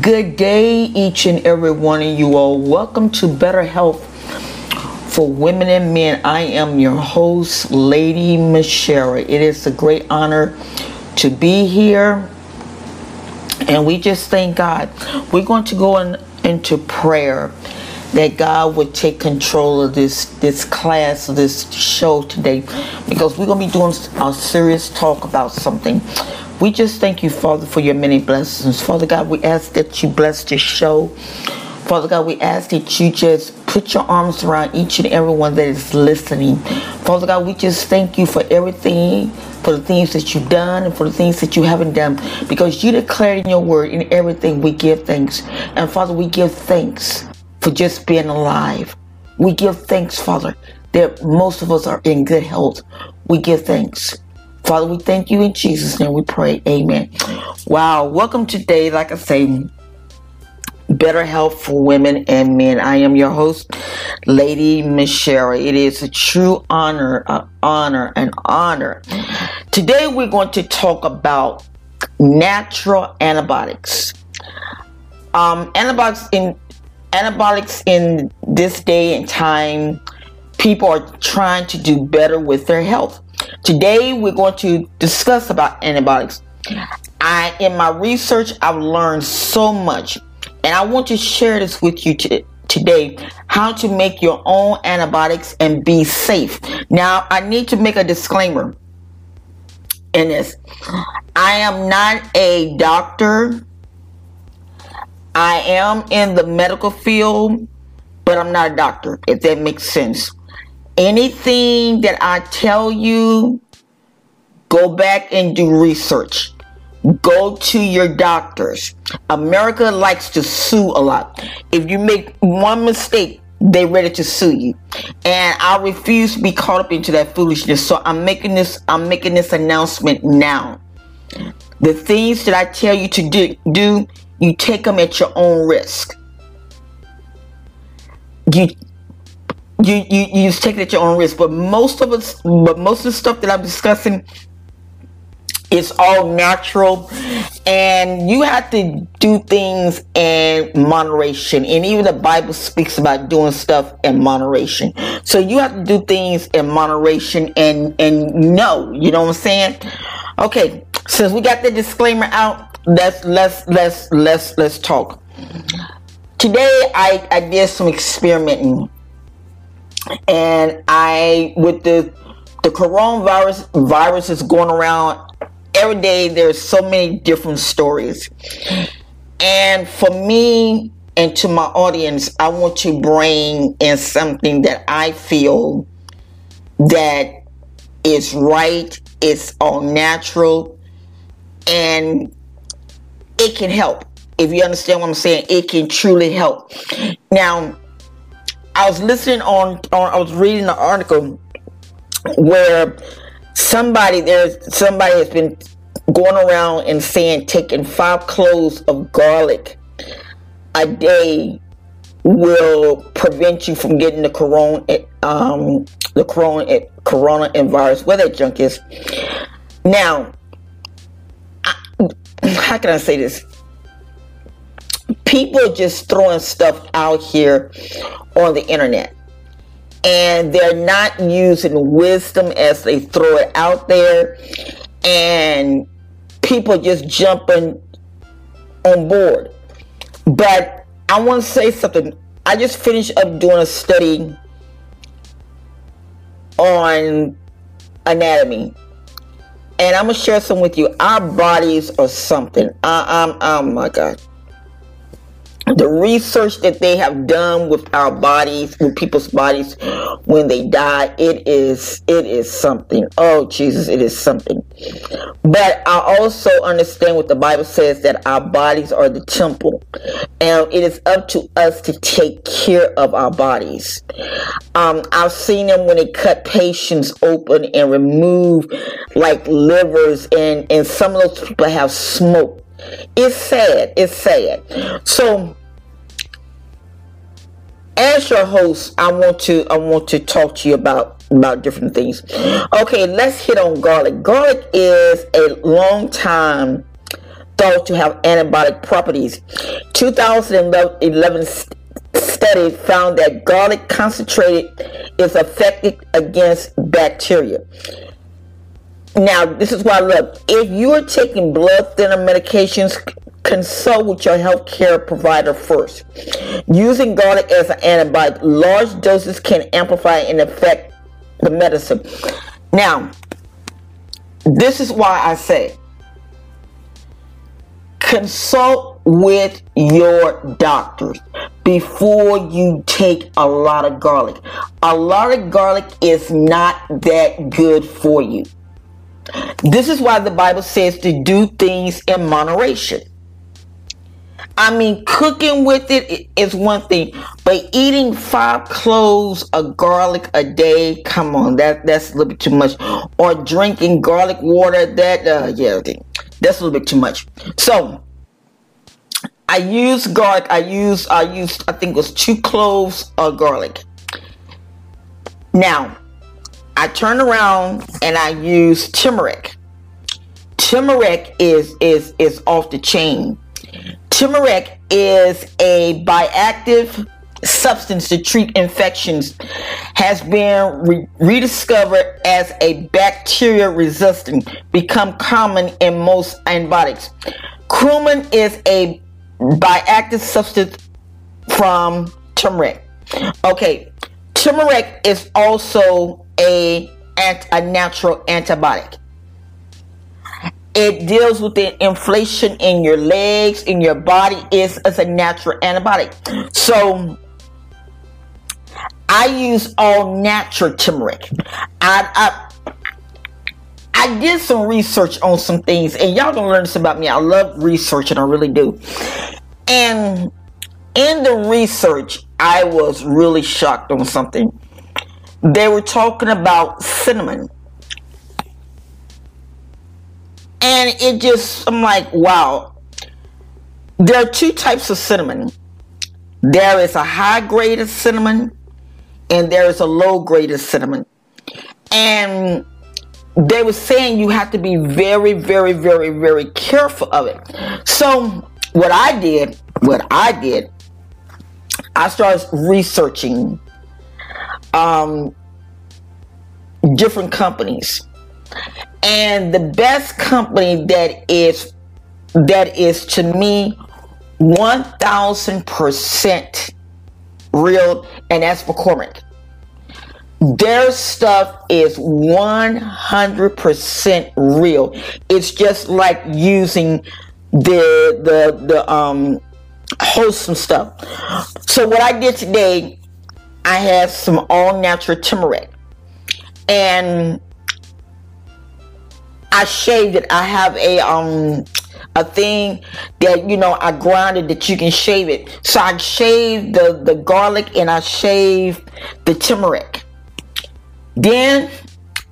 Good day, each and every one of you all. Welcome to Better Health for Women and Men. I am your host, Lady Mascheria. It is a great honor to be here, and we just thank God. We're going to go in, into prayer that God would take control of this this class, this show today, because we're gonna be doing a serious talk about something. We just thank you, Father, for your many blessings. Father God, we ask that you bless this show. Father God, we ask that you just put your arms around each and every one that is listening. Father God, we just thank you for everything, for the things that you've done and for the things that you haven't done. Because you declared in your word, in everything we give thanks. And Father, we give thanks for just being alive. We give thanks, Father, that most of us are in good health. We give thanks. Father, we thank you in Jesus' name. We pray. Amen. Wow. Welcome today. Like I say, better health for women and men. I am your host, Lady Mascheria. It is a true honor, an honor, an honor. Today we're going to talk about natural antibiotics. Um, antibiotics in antibiotics in this day and time, people are trying to do better with their health. Today we're going to discuss about antibiotics. I in my research I've learned so much and I want to share this with you today today how to make your own antibiotics and be safe. Now, I need to make a disclaimer in this. I am not a doctor. I am in the medical field, but I'm not a doctor, if that makes sense. Anything that I tell you, go back and do research. Go to your doctors. America likes to sue a lot. If you make one mistake, they're ready to sue you. And I refuse to be caught up into that foolishness. So I'm making this I'm making this announcement now. The things that I tell you to do, do you take them at your own risk. You you, you you just take it at your own risk. But most of us, but most of the stuff that I'm discussing is all natural, and you have to do things in moderation. And even the Bible speaks about doing stuff in moderation. So you have to do things in moderation and and know. You know what I'm saying? Okay, since we got the disclaimer out, let's let's let's let's let's talk. Today I, I did some experimenting and I with the the coronavirus virus is going around every day. There's so many different stories, and for me and to my audience, I want to bring in something that I feel that is right. It's all natural, and it can help. If you understand what I'm saying, it can truly help. Now, I was listening on, on I was reading an article where somebody there's somebody has been going around and saying taking five cloves of garlic a day will prevent you from getting the corona um the corona corona and virus where that junk is. Now I, how can i say this people are just throwing stuff out here on the internet. And they're not using wisdom as they throw it out there. And people just jumping on board. But i want to say something. I just finished up doing a study on anatomy. And i'm gonna share some with you. Our bodies are something. I, I'm, oh my god the research that they have done with our bodies with people's bodies when they die it is it is something. Oh jesus it is something. But i also understand what the bible says that our bodies are the temple. And it is up to us to take care of our bodies. Um, i've seen them when they cut patients open and remove like livers and and some of those people have smoke it's sad. It's sad. So as your host, I want to I want to talk to you about about different things. Okay, let's hit on garlic. Garlic is a long time thought to have antibiotic properties. 2011 study found that garlic concentrated is effective against bacteria. Now, this is why I love. If you are taking blood thinner medications, consult with your healthcare provider first. Using garlic as an antibiotic, large doses can amplify and affect the medicine. Now, this is why I say consult with your doctors before you take a lot of garlic. A lot of garlic is not that good for you. This is why the Bible says to do things in moderation. I mean, cooking with it is one thing, but eating five cloves of garlic a day, come on, that that's a little bit too much. Or drinking garlic water, that uh, yeah, that's a little bit too much. So I use garlic. I use I used I think it was two cloves of garlic. Now, I turn around and I use turmeric. Turmeric is is is off the chain. Turmeric is a bioactive substance to treat infections has been re- rediscovered as a bacteria resistant become common in most antibiotics. Curcumin is a bioactive substance from turmeric. Okay turmeric is also a, a natural antibiotic it deals with the inflation in your legs, in your body. Is as a natural antibiotic. So I use all natural turmeric. I, I I did some research on some things, and y'all gonna learn this about me. I love research, and I really do. And in the research, I was really shocked on something. They were talking about cinnamon and it just I'm like, wow. There are two types of cinnamon. There is a high grade of cinnamon and there is a low grade of cinnamon. And they were saying you have to be very, very, very, very careful of it. So what I did, what I did, I started researching um, different companies and the best company that is that is to me 1000% real and that's McCormick. Their stuff is 100% real. It's just like using the the the um wholesome stuff. So what I did today, I had some all natural turmeric. And I shaved it. I have a um a thing that you know I grinded that you can shave it. So I shaved the the garlic and I shaved the turmeric. Then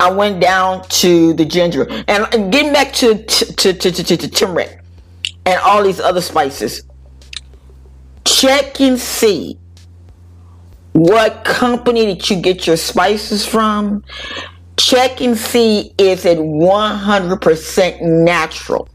I went down to the ginger and, getting back to to, to, to, to turmeric and all these other spices. Check and see what company that you get your spices from Check and see is it 100% natural.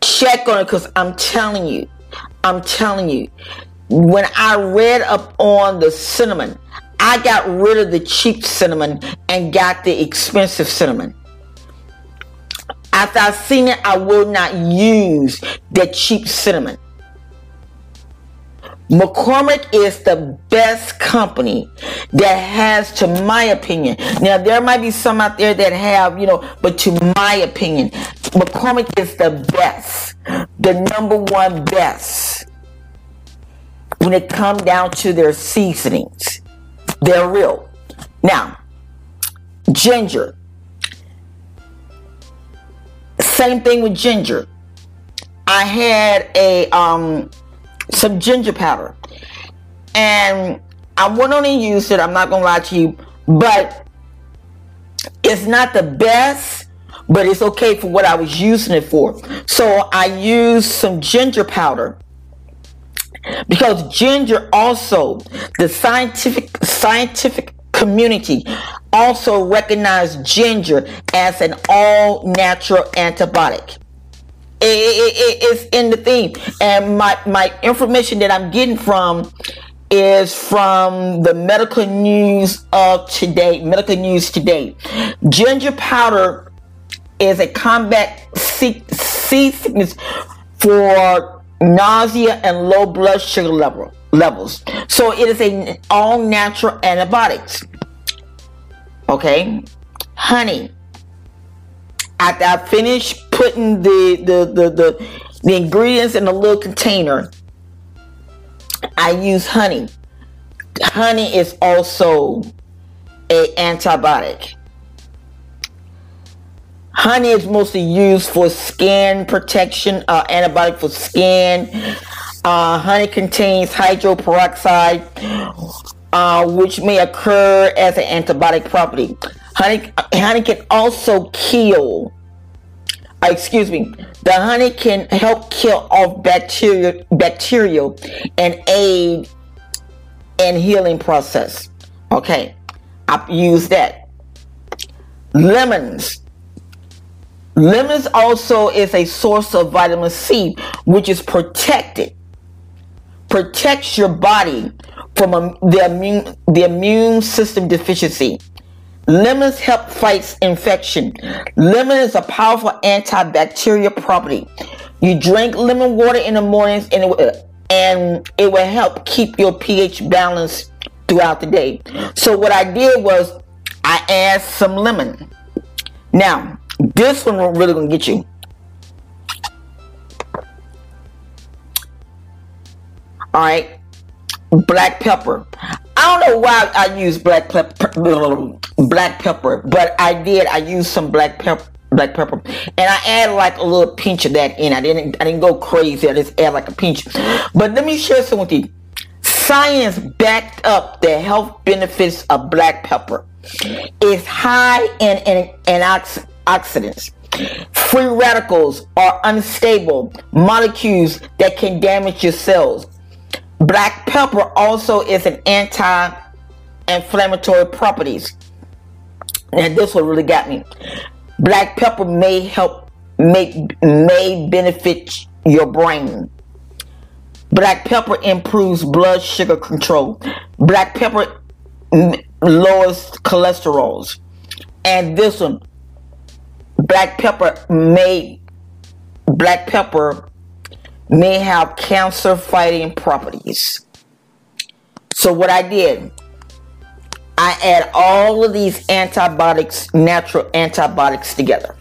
Check on it because I'm telling you, I'm telling you, when I read up on the cinnamon, I got rid of the cheap cinnamon and got the expensive cinnamon. After I seen it, I will not use the cheap cinnamon. McCormick is the best company that has, to my opinion. Now, there might be some out there that have, you know, but to my opinion, McCormick is the best, the number one best when it comes down to their seasonings. They're real. Now, ginger. Same thing with ginger. I had a um some ginger powder. And I went on and used it. I'm not to lie to you. But it's not the best, but it's okay for what I was using it for. So I used some ginger powder because ginger also the scientific scientific community also recognize ginger as an all natural antibiotic It, it, it, it's in the theme. And my, my information that I'm getting from is from the medical news of today. Medical news today. Ginger powder is a combat sea, sickness for nausea and low blood sugar level levels. So it is a all natural antibiotics. Okay, honey. After I finish putting the the the the, the ingredients in a little container, I use honey. Honey is also a antibiotic. Honey is mostly used for skin protection, uh, antibiotic for skin. Uh, honey contains hydroperoxide, uh, which may occur as an antibiotic property. Honey, honey can also kill. Uh, excuse me. The honey can help kill off bacteria, bacterial, and aid in healing process. Okay, I use that. Lemons Lemons also is a source of vitamin C, which is protected, protects your body from the immune the immune system deficiency. Lemons help fight infection. Lemon is a powerful antibacterial property. You drink lemon water in the mornings, and it, and it will help keep your pH balanced throughout the day. So what I did was I add some lemon. Now this one really gonna get you. All right, black pepper. I don't know why I use black pepper, black pepper, but I did. I used some black pepper, black pepper, and I add like a little pinch of that in. I didn't, I didn't go crazy. I just add like a pinch. But let me share some with you. Science backed up the health benefits of black pepper. It's high in, in, in oxidants. Free radicals are unstable molecules that can damage your cells. Black pepper also is an anti-inflammatory properties. And this one really got me. Black pepper may help make may benefit your brain. Black pepper improves blood sugar control. Black pepper lowers cholesterols. And this one, black pepper may black pepper may have cancer fighting properties. So what I did, I add all of these antibiotics, natural antibiotics together.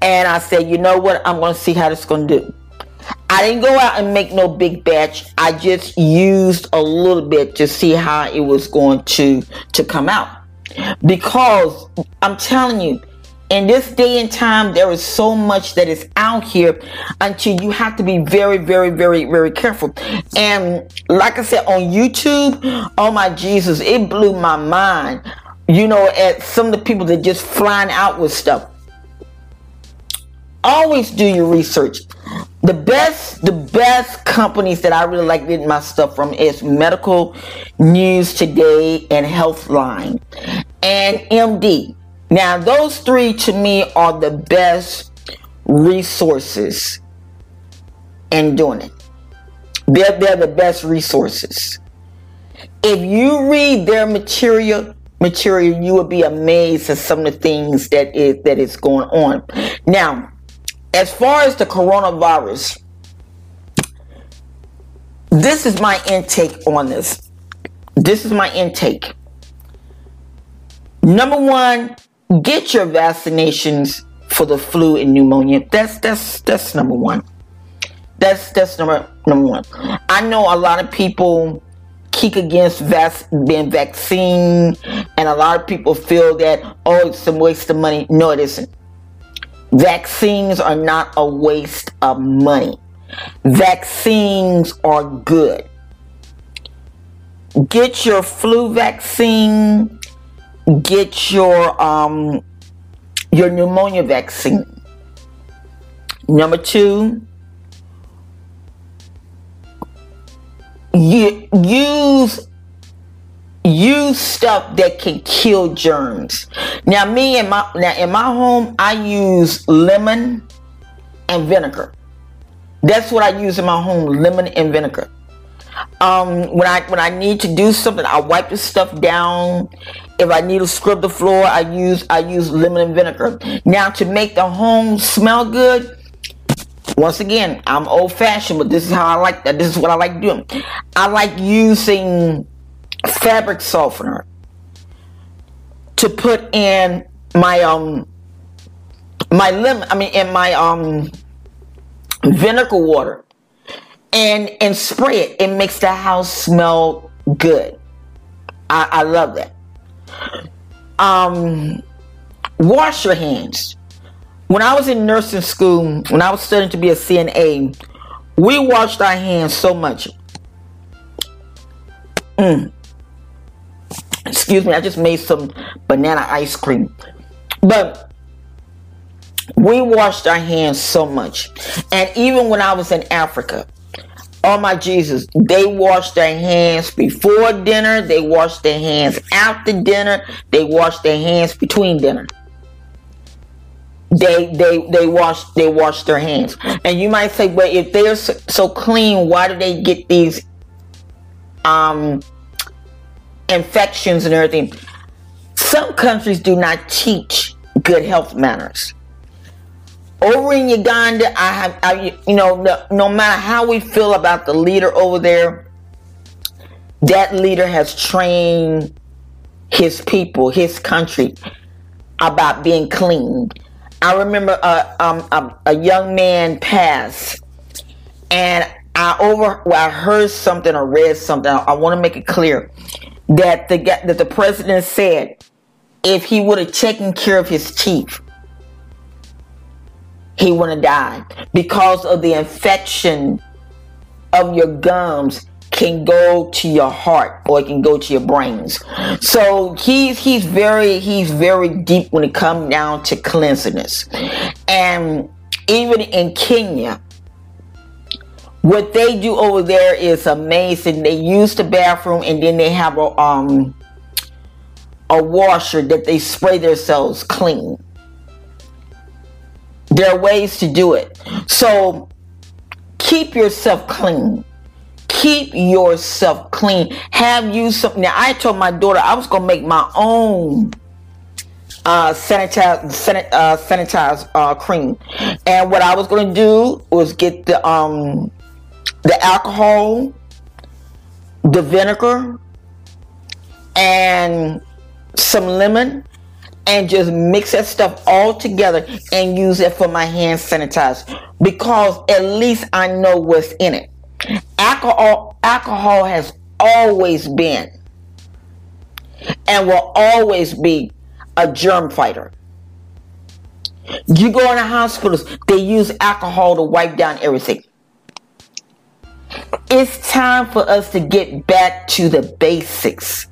And I said, you know what? I'm going to see how this is going to do. I didn't go out and make no big batch. I just used a little bit to see how it was going to to come out. Because I'm telling you, in this day and time, there is so much that is out here until you have to be very, very, very, very careful. And like I said, on YouTube, oh my Jesus, it blew my mind. You know, at some of the people that just flying out with stuff. Always do your research. The best, the best companies that I really like getting my stuff from is Medical News Today and Healthline and MD. Now, those three to me are the best resources in doing it. They're, they're the best resources. If you read their material, material, you will be amazed at some of the things that is that is going on. Now, as far as the coronavirus, this is my intake on this. This is my intake. Number one, get your vaccinations for the flu and pneumonia. That's that's that's number one. That's that's number number one. I know a lot of people kick against vac- being vaccine, and a lot of people feel that oh, it's a waste of money. No, it isn't. Vaccines are not a waste of money. Vaccines are good. Get your flu vaccine get your um, your pneumonia vaccine. Number two, you use use stuff that can kill germs. Now, me in my now in my home, I use lemon, and vinegar. That's what I use in my home, lemon and vinegar. Um, when I when I need to do something, I wipe the stuff down. If I need to scrub the floor, I use I use lemon and vinegar. Now to make the home smell good, once again, I'm old fashioned, but this is how I like that. This is what I like doing. I like using fabric softener to put in my um my lemon I mean in my um vinegar water and and spray it. It makes the house smell good. I, I love that. Um wash your hands. When I was in nursing school, when I was studying to be a CNA, we washed our hands so much. Mm. Excuse me, I just made some banana ice cream. But we washed our hands so much. And even when I was in Africa, oh my Jesus, they wash their hands before dinner, they wash their hands after dinner, they wash their hands between dinner. They they they wash they wash their hands. And you might say, well, if they're so clean, why do they get these um infections and everything. Some countries do not teach good health manners. Over in Uganda, I have, I, you know, no, no matter how we feel about the leader over there, that leader has trained his people, his country, about being clean. I remember a, um, a, a young man passed, and I over well, I heard something or read something. I, I want to make it clear that the that the president said if he would have taken care of his teeth, he want to die because of the infection of your gums can go to your heart or it can go to your brains. So he's he's very he's very deep when it comes down to cleanliness. And even in Kenya, what they do over there is amazing. They use the bathroom and then they have a um a washer that they spray themselves clean. There are ways to do it. So keep yourself clean. Keep yourself clean. Have you something? Now I told my daughter I was gonna make my own uh, sanitize, sanit, uh, sanitize uh, cream, and what I was gonna do was get the um the alcohol, the vinegar, and some lemon and just mix that stuff all together and use it for my hand sanitizer because at least I know what's in it. Alcohol alcohol has always been and will always be a germ fighter. You go in the hospitals, they use alcohol to wipe down everything. It's time for us to get back to the basics.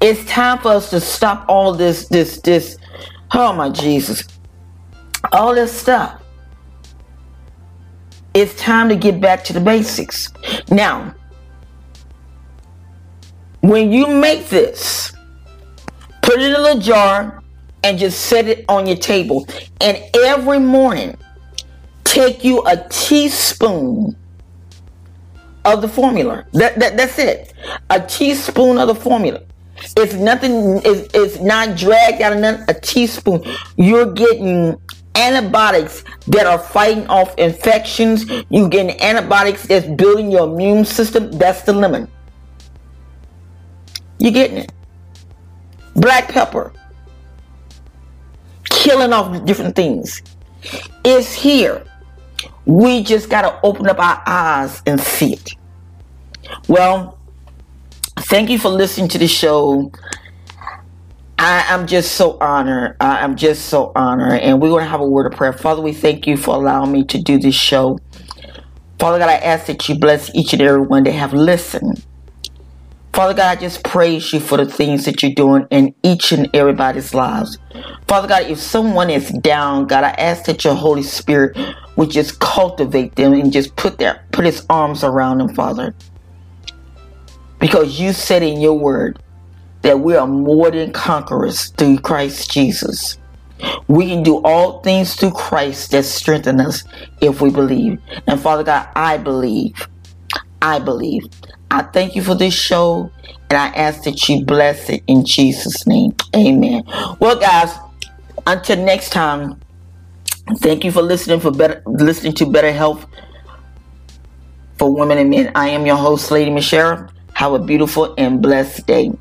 It's time for us to stop all this, this, this. Oh my Jesus. All this stuff. It's time to get back to the basics. Now, when you make this, put it in a little jar and just set it on your table. And every morning, take you a teaspoon of the formula. That, that that's it. A teaspoon of the formula. It's nothing. It's, it's not dragged out of nothing. A teaspoon. You're getting antibiotics that are fighting off infections. You're getting antibiotics that's building your immune system. That's the lemon. You're getting it. Black pepper. Killing off different things. It's here. We just got to open up our eyes and see it. Well, thank you for listening to the show. I am just so honored. I am just so honored. And we're going to have a word of prayer. Father, we thank you for allowing me to do this show. Father God, I ask that you bless each and every one that have listened. Father God, I just praise you for the things that you're doing in each and everybody's lives. Father God, if someone is down, God, I ask that your Holy Spirit would just cultivate them and just put their put his arms around them, Father. Because you said in your word that we are more than conquerors through Christ Jesus. We can do all things through Christ that strengthen us if we believe. And Father God, I believe. I believe. I thank you for this show and I ask that you bless it in Jesus' name. Amen. Well, guys, until next time, thank you for listening for better listening to Better Health for Women and Men. I am your host, Lady Mascheria. Have a beautiful and blessed day.